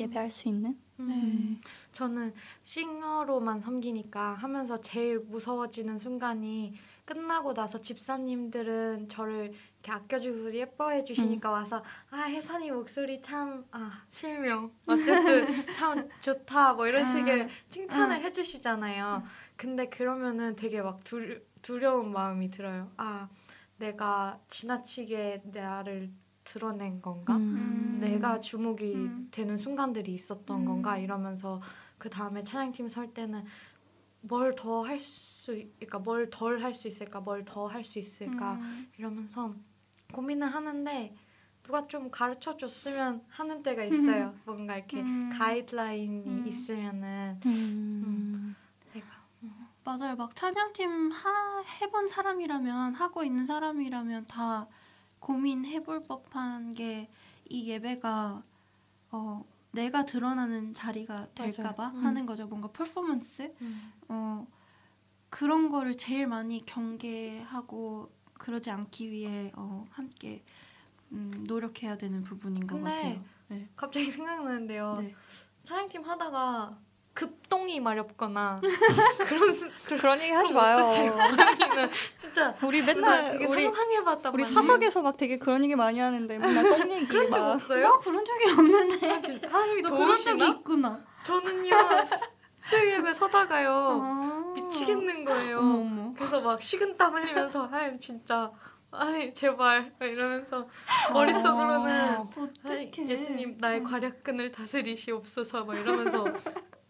예배할 수 있는
음.
네.
저는 싱어로만 섬기니까 하면서 제일 무서워지는 순간이 끝나고 나서 집사님들은 저를 이렇게 아껴주고 예뻐해 주시니까 와서 아 혜선이 목소리 참 아 실명 어쨌든 참 좋다 뭐 이런
아.
식의 칭찬을
아.
해주시잖아요. 근데 그러면은 되게 막 두려, 두려운 마음이 들어요. 아 내가 지나치게 나를 드러낸 건가?
음.
내가 주목이
음.
되는 순간들이 있었던
음.
건가 이러면서 그 다음에 찬양팀 설 때는 뭘 더 할 수, 그러니까 뭘 덜 할 수 있을까, 뭘 더 할 수 있을까
음.
이러면서 고민을 하는데 누가 좀 가르쳐 줬으면 하는 때가 있어요. 뭔가 이렇게
음.
가이드라인이
음.
있으면은
음.
내가
맞아요. 막 찬양팀 하, 해본 사람이라면 하고 있는 사람이라면 다 고민해볼 법한 게 이 예배가 어, 내가 드러나는 자리가 될까봐
음.
하는 거죠. 뭔가 퍼포먼스
음.
어, 그런 거를 제일 많이 경계하고 그러지 않기 위해 어, 함께 음, 노력해야 되는 부분인 것 같아요. 네.
갑자기 생각나는데요.
네.
찬양팀 하다가 급동이 마렵거나 그런 수, 그런
그런 얘기 하지 마요.
진짜
우리
나
맨날
되게
우리
상상해봤단
우리. 사석에서 막 되게 그런 얘기 많이 하는데 맨날 똥 얘기
그런
적막
없어요?
그런 적이 없는데.
아, 진짜 하나님이
너 그런 적이
도우시나?
있구나.
저는요 수- 수요일 예배 서다가요
아.
밑 미치겠는 거예요.
어머 어머.
그래서 막 식은땀 흘리면서 하임 진짜 아이 제발 막 이러면서 머릿속으로는
어, 어떡해.
예수님 나의 과략근을 다스리시옵소서 막 이러면서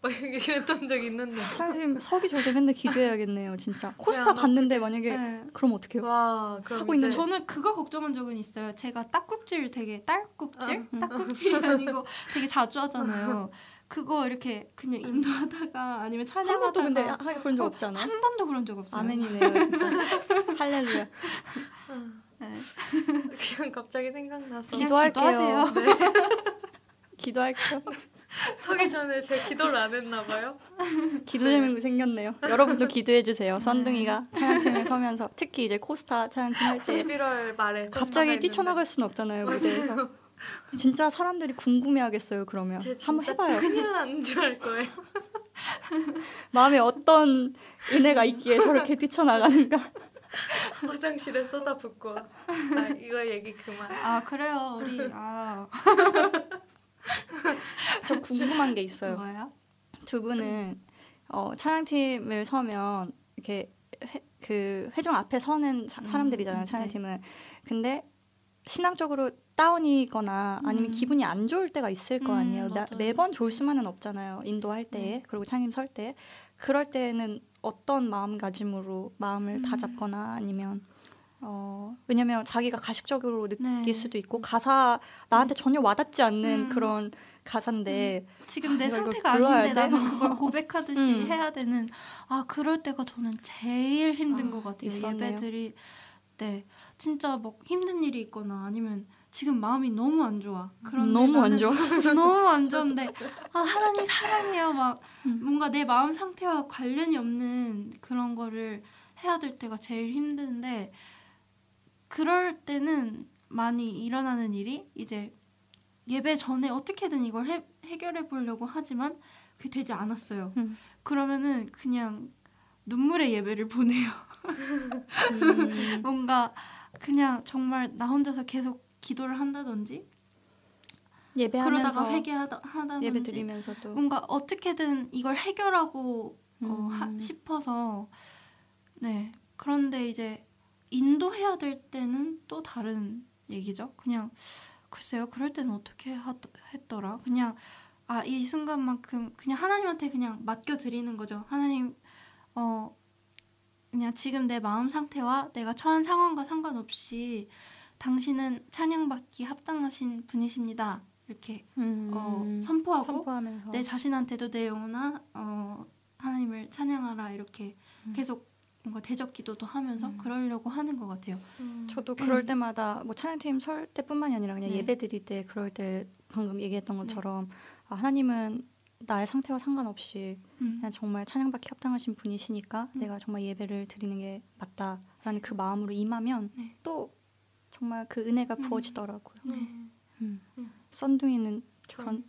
막 이랬던 적이 있는데
선생님 서기 전에 맨날 기도해야겠네요, 진짜. 코스타
안
갔는데 만약에
네.
그럼 어떡해요?
와 그럼
하고
이제
있는
저는 그거 걱정한 적은 있어요. 제가 딱국질 되게 딸국질?
어.
딱국질이 아니고 되게 자주 하잖아요. 그거 이렇게 그냥 인도하다가 아니면
한 번도 근데
찬양하다가
하- 그런 적 없지 않아요?
한 번도 그런 적 없어요.
아멘이네요, 진짜. 할렐루야.
네.
그냥 갑자기 생각나서
기도할게요.
기도하세요.
기도할게요.
서기 전에 제가 기도를 안 했나 봐요.
기도 제목이 생겼네요. 여러분도 기도해 주세요. 썬둥이가 찬양팀을 서면서 특히 이제 코스타 찬양팀 할 때
11월 말에
갑자기 뛰쳐나갈 수는 없잖아요 무대에서. 진짜 사람들이 궁금해하겠어요. 그러면
제
한번 해봐요.
큰일 나는 줄알 거예요.
마음에 어떤 은혜가 있기에 저렇게 뛰쳐나가는가.
화장실에 쏟아붓고 아 이거 얘기 그만.
아 그래요 우리 아
저 궁금한 게 있어요.
뭐야?
두 분은 어, 찬양팀을 서면 이렇게 회, 그 회중 앞에 서는 사,
음,
사람들이잖아요.
음,
찬양팀은. 근데 신앙적으로 다운이거나 아니면
음.
기분이 안 좋을 때가 있을 거
음,
아니에요. 나-
맞아요.
매번 좋을 수만은 없잖아요. 인도할 때
네.
그리고 찬양팀 설 때. 그럴 때는 어떤 마음가짐으로 마음을
음.
다잡거나 아니면 어 왜냐면 자기가 가식적으로 느낄
네.
수도 있고 가사 나한테 전혀 와닿지 않는
음.
그런 가사인데
지금 내
아, 이걸
상태가 아닌데
돼?
나는 그걸 고백하듯이
음.
해야 되는 아 그럴 때가 저는 제일 힘든
아,
것 같아요
있었네요.
예배들이 네 진짜 뭐 힘든 일이 있거나 아니면 지금 마음이 너무 안 좋아 그런데
너무 안 좋아.
너무 안 좋은데 아 하나님 사랑해요 막
음.
뭔가 내 마음 상태와 관련이 없는 그런 거를 해야 될 때가 제일 힘든데 그럴 때는 많이 일어나는 일이 이제 예배 전에 어떻게든 이걸 해, 해결해 보려고 하지만 그게 되지 않았어요.
음.
그러면은 그냥 눈물의 예배를 보내요.
음.
뭔가 그냥 정말 나 혼자서 계속 기도를 한다든지
예배하면서
그러다가 회개하다 하다든지
예배 드리면서도
뭔가 어떻게든 이걸 해결하고 어, 하-
음.
싶어서 네 그런데 이제 인도해야 될 때는 또 다른 얘기죠. 그냥 글쎄요 그럴 때는 어떻게 하, 했더라. 그냥 아 이 순간만큼 그냥 하나님한테 그냥 맡겨 드리는 거죠. 하나님 어 그냥 지금 내 마음 상태와 내가 처한 상황과 상관없이 당신은 찬양받기 합당하신 분이십니다. 이렇게
음.
어, 선포하고
선포하면서
내 자신한테도 내 영혼아 어, 하나님을 찬양하라 이렇게
음.
계속 뭔가 대적 기도도 하면서
음.
그러려고 하는 것 같아요.
저도 그럴 때마다 뭐 찬양팀 설 때뿐만이 아니라 그냥
네.
예배 드릴 때 그럴 때 방금 얘기했던 것처럼 아, 하나님은 나의 상태와 상관없이
음.
그냥 정말 찬양받기 합당하신 분이시니까
음.
내가 정말 예배를 드리는 게 맞다라는 그 마음으로 임하면
네.
또 정말 그 은혜가
음.
부어지더라고요.
네.
음.
음.
썬둥이는
전,
그런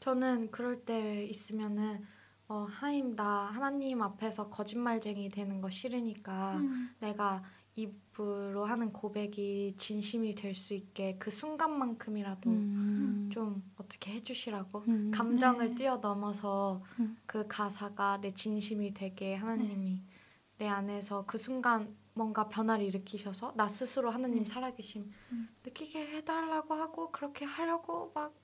저는 그럴 때 있으면은 어, 하임 나 하나님 앞에서 거짓말쟁이 되는 거 싫으니까
음.
내가 입으로 하는 고백이 진심이 될 수 있게 그 순간만큼이라도
음.
좀 어떻게 해주시라고
음.
감정을
네.
뛰어넘어서
음.
그 가사가 내 진심이 되게 하나님이 내 안에서 그 순간 뭔가 변화를 일으키셔서 나 스스로 하나님
네.
살아계심
음.
느끼게 해달라고 하고 그렇게 하려고 막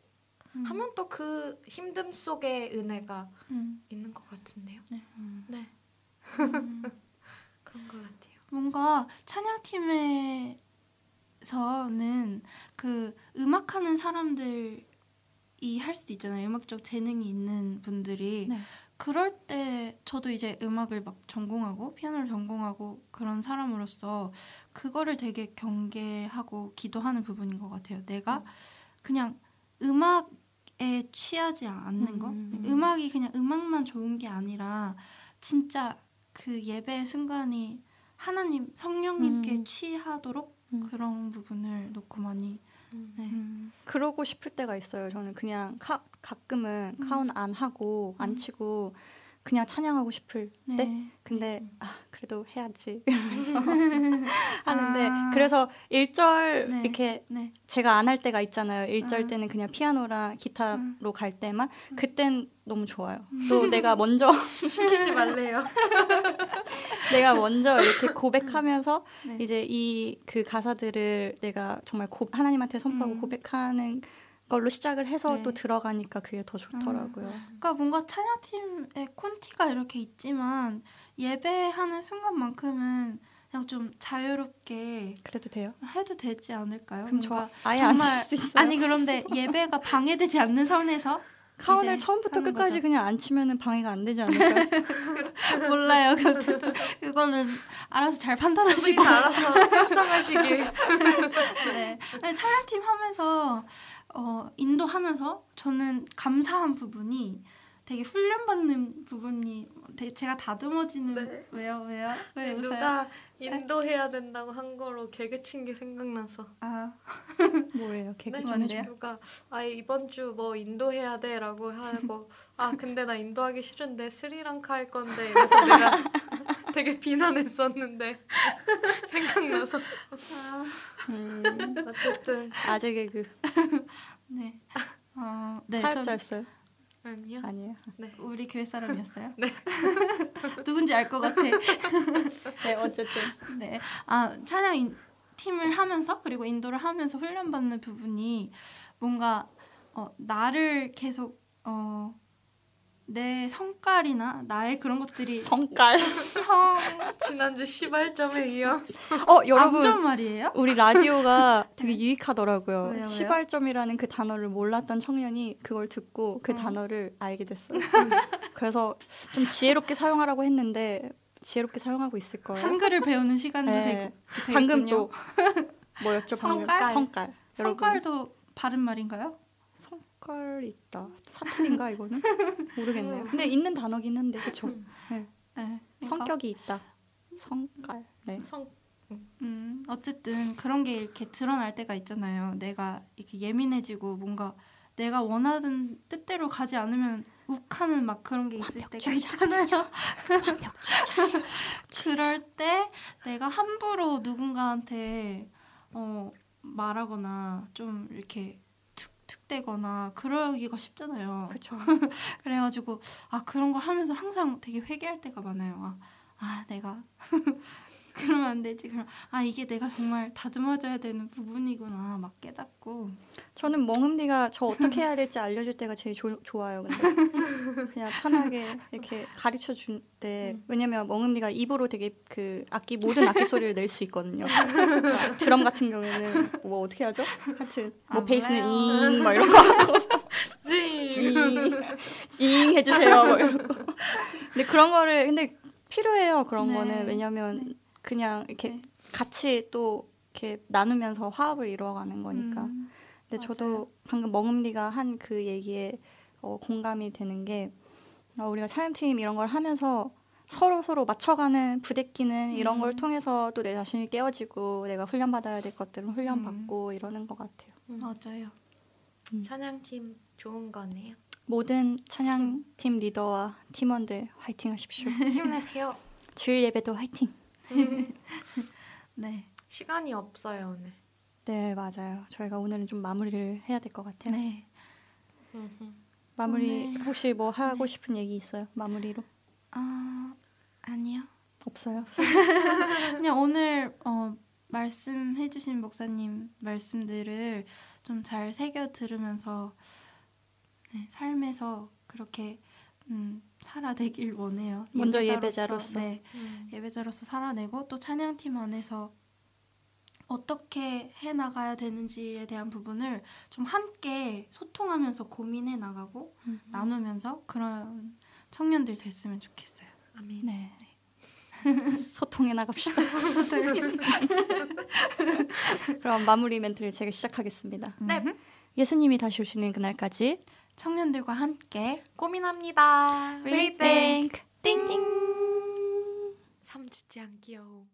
음.
하면 또 그 힘듦 속에 은혜가
음.
있는 것 같은데요.
음.
네
음.
그런 것 같아요.
뭔가 찬양팀에서는 그 음악하는 사람들이 할 수도 있잖아요. 음악적 재능이 있는 분들이
네.
그럴 때 저도 이제 음악을 막 전공하고 피아노를 전공하고 그런 사람으로서 그거를 되게 경계하고 기도하는 부분인 것 같아요. 내가 그냥 음악 에 취하지 않는 거,
음.
음악이 그냥 음악만 좋은 게 아니라 진짜 그 예배 순간이 하나님 성령님께
음.
취하도록
음.
그런 부분을 놓고 많이 네.
음, 그러고 싶을 때가 있어요. 저는 그냥 카, 가끔은
음.
카운 안 하고 안
음.
치고 그냥 찬양하고 싶을
네.
때 근데 아 그래도 해야지 이러면서 하는데
아.
그래서 1절
네.
이렇게
네.
제가 안 할 때가 있잖아요. 1절
아.
때는 그냥 피아노랑 기타로 갈 때만
음.
그땐 너무 좋아요. 또 내가 먼저
시키지 말래요.
내가 먼저 이렇게 고백하면서
네.
이제 이 그 가사들을 내가 정말 고, 하나님한테 선포하고
음.
고백하는 걸로 시작을 해서
네.
또 들어가니까 그게 더 좋더라고요.
그러니까 뭔가 찬양팀의 콘티가 이렇게 있지만 예배하는 순간만큼은 그냥 좀 자유롭게
그래도 돼요?
해도 되지 않을까요?
그럼 저
뭔가
아예
정말-
앉을 수 있어요?
아니 그런데 예배가 방해되지 않는 선에서
카운을 처음부터 끝까지
거죠.
그냥 안 치면은 방해가 안 되지 않을까요?
몰라요. 그거는 알아서 잘 판단하시고.
알아서 협상하시길.
네. 아니, 찬양팀 하면서 어, 인도하면서 저는 감사한 부분이 되게 훈련받는 부분이 되게 제가 다듬어지는
네.
왜요 왜요 왜 웃어요?
누가 인도해야 된다고 한 거로 개그 친 게 생각나서.
아
뭐예요? 개그
네.
뭔데요?
누가 아 이번 주 뭐 인도해야 돼라고 하고 아 근데 나 인도하기 싫은데 스리랑카 할 건데 이래서 내가 되게 비난했었는데 생각나서
음,
어쨌든
아재 개그
네. 어, 네,
사역자였어요?
아니요.
아니에요.
네.
전 우리 교회 사람이었어요.
네.
누군지 알 것 같아.
네, 어쨌든
네. 아, 찬양 인- 팀을 하면서 그리고 인도를 하면서 훈련받는 부분이 뭔가 어, 나를 계속 어, 내 성깔이나 나의 그런 것들이
성깔.
성
지난주 시발점에 이어
어, 여러분.
암전 말이에요?
우리 라디오가 되게 유익하더라고요.
왜요, 왜요?
시발점이라는 그 단어를 몰랐던 청년이 그걸 듣고 그
어.
단어를 알게 됐어요. 그래서 좀 지혜롭게 사용하라고 했는데 지혜롭게 사용하고 있을 거예요.
한글을 배우는 시간도
네.
되고
방금
되겠군요.
또 뭐였죠? 방금
성깔?
성깔. 여러분
성깔도 바른 말인가요?
성깔 있다. 사투리인가 이거는 모르겠네요.
음.
근데 있는 단어긴 한데 그렇죠.
네. 그러니까,
성격이 있다. 성깔. 네.
성
음, 어쨌든 그런 게 이렇게 드러날 때가 있잖아요. 내가 이렇게 예민해지고 뭔가 내가 원하는 뜻대로 가지 않으면 욱하는 막 그런 게 있을 때가 있잖아요. 그럴 때 내가 함부로 누군가한테 어, 말하거나 좀 이렇게 툭툭대거나 그러기가 쉽잖아요.
그렇죠.
그래가지고 아 그런 걸 하면서 항상 되게 회개할 때가 많아요. 아, 아 내가 그러면 안 되지. 그럼 아 이게 내가 정말 다듬어져야 되는 부분이구나 막 깨닫고
저는 멍음디가 저 어떻게 해야 될지 알려줄 때가 제일 조- 좋아요. 근데 그냥 편하게 이렇게 가르쳐 줄 때 왜냐면 멍음디가 입으로 되게 그 악기 모든 악기 소리를 낼 수 있거든요. 드럼 같은 경우에는 뭐 어떻게 하죠? 하여튼 뭐
아,
베이스는
몰라요.
잉막 이런 거 하고
찡.
찡 해주세요. 뭐 이런 거. 근데 그런 거를 근데 필요해요. 그런
네.
거는 왜냐면
네.
그냥 이렇게
네.
같이 또 이렇게 나누면서 화합을 이루어가는 거니까.
음,
근데
맞아요.
저도 방금 멍음리가 한 그 얘기에 어, 공감이 되는 게 어, 우리가 촬영팀 이런 걸 하면서 서로 서로 맞춰가는 부대끼는 이런
음.
걸 통해서 또 내 자신이 깨어지고 내가 훈련 받아야 될 것들은 훈련
음.
받고 이러는 것 같아요.
맞아요.
찬양팀 좋은 거네요.
모든 찬양팀 리더와 팀원들 화이팅 하십시오.
힘내세요.
주일 예배도 화이팅.
네.
시간이 없어요 오늘.
네 맞아요. 저희가 오늘은 좀 마무리를 해야 될 것 같아요.
네.
마무리
오늘-
혹시 뭐 하고 싶은 얘기 있어요? 마무리로
아 아니요.
없어요.
그냥 오늘 어, 말씀해주신 목사님 말씀들을 좀 잘 새겨 들으면서 네, 삶에서 그렇게 음, 살아내길 원해요.
먼저 예배자로서.
네, 예배자로서 살아내고 또 찬양팀 안에서 어떻게 해 나가야 되는지에 대한 부분을 좀 함께 소통하면서 고민해 나가고
음.
나누면서 그런 청년들 됐으면 좋겠어요.
아멘.
네. 소통해 나갑시다. 그럼 마무리 멘트를 제가 시작하겠습니다.
네.
음.
예수님이 다시 오시는 그날까지
청년들과 함께
고민합니다.
Rethink.
띵띵
3주째 안 귀여워.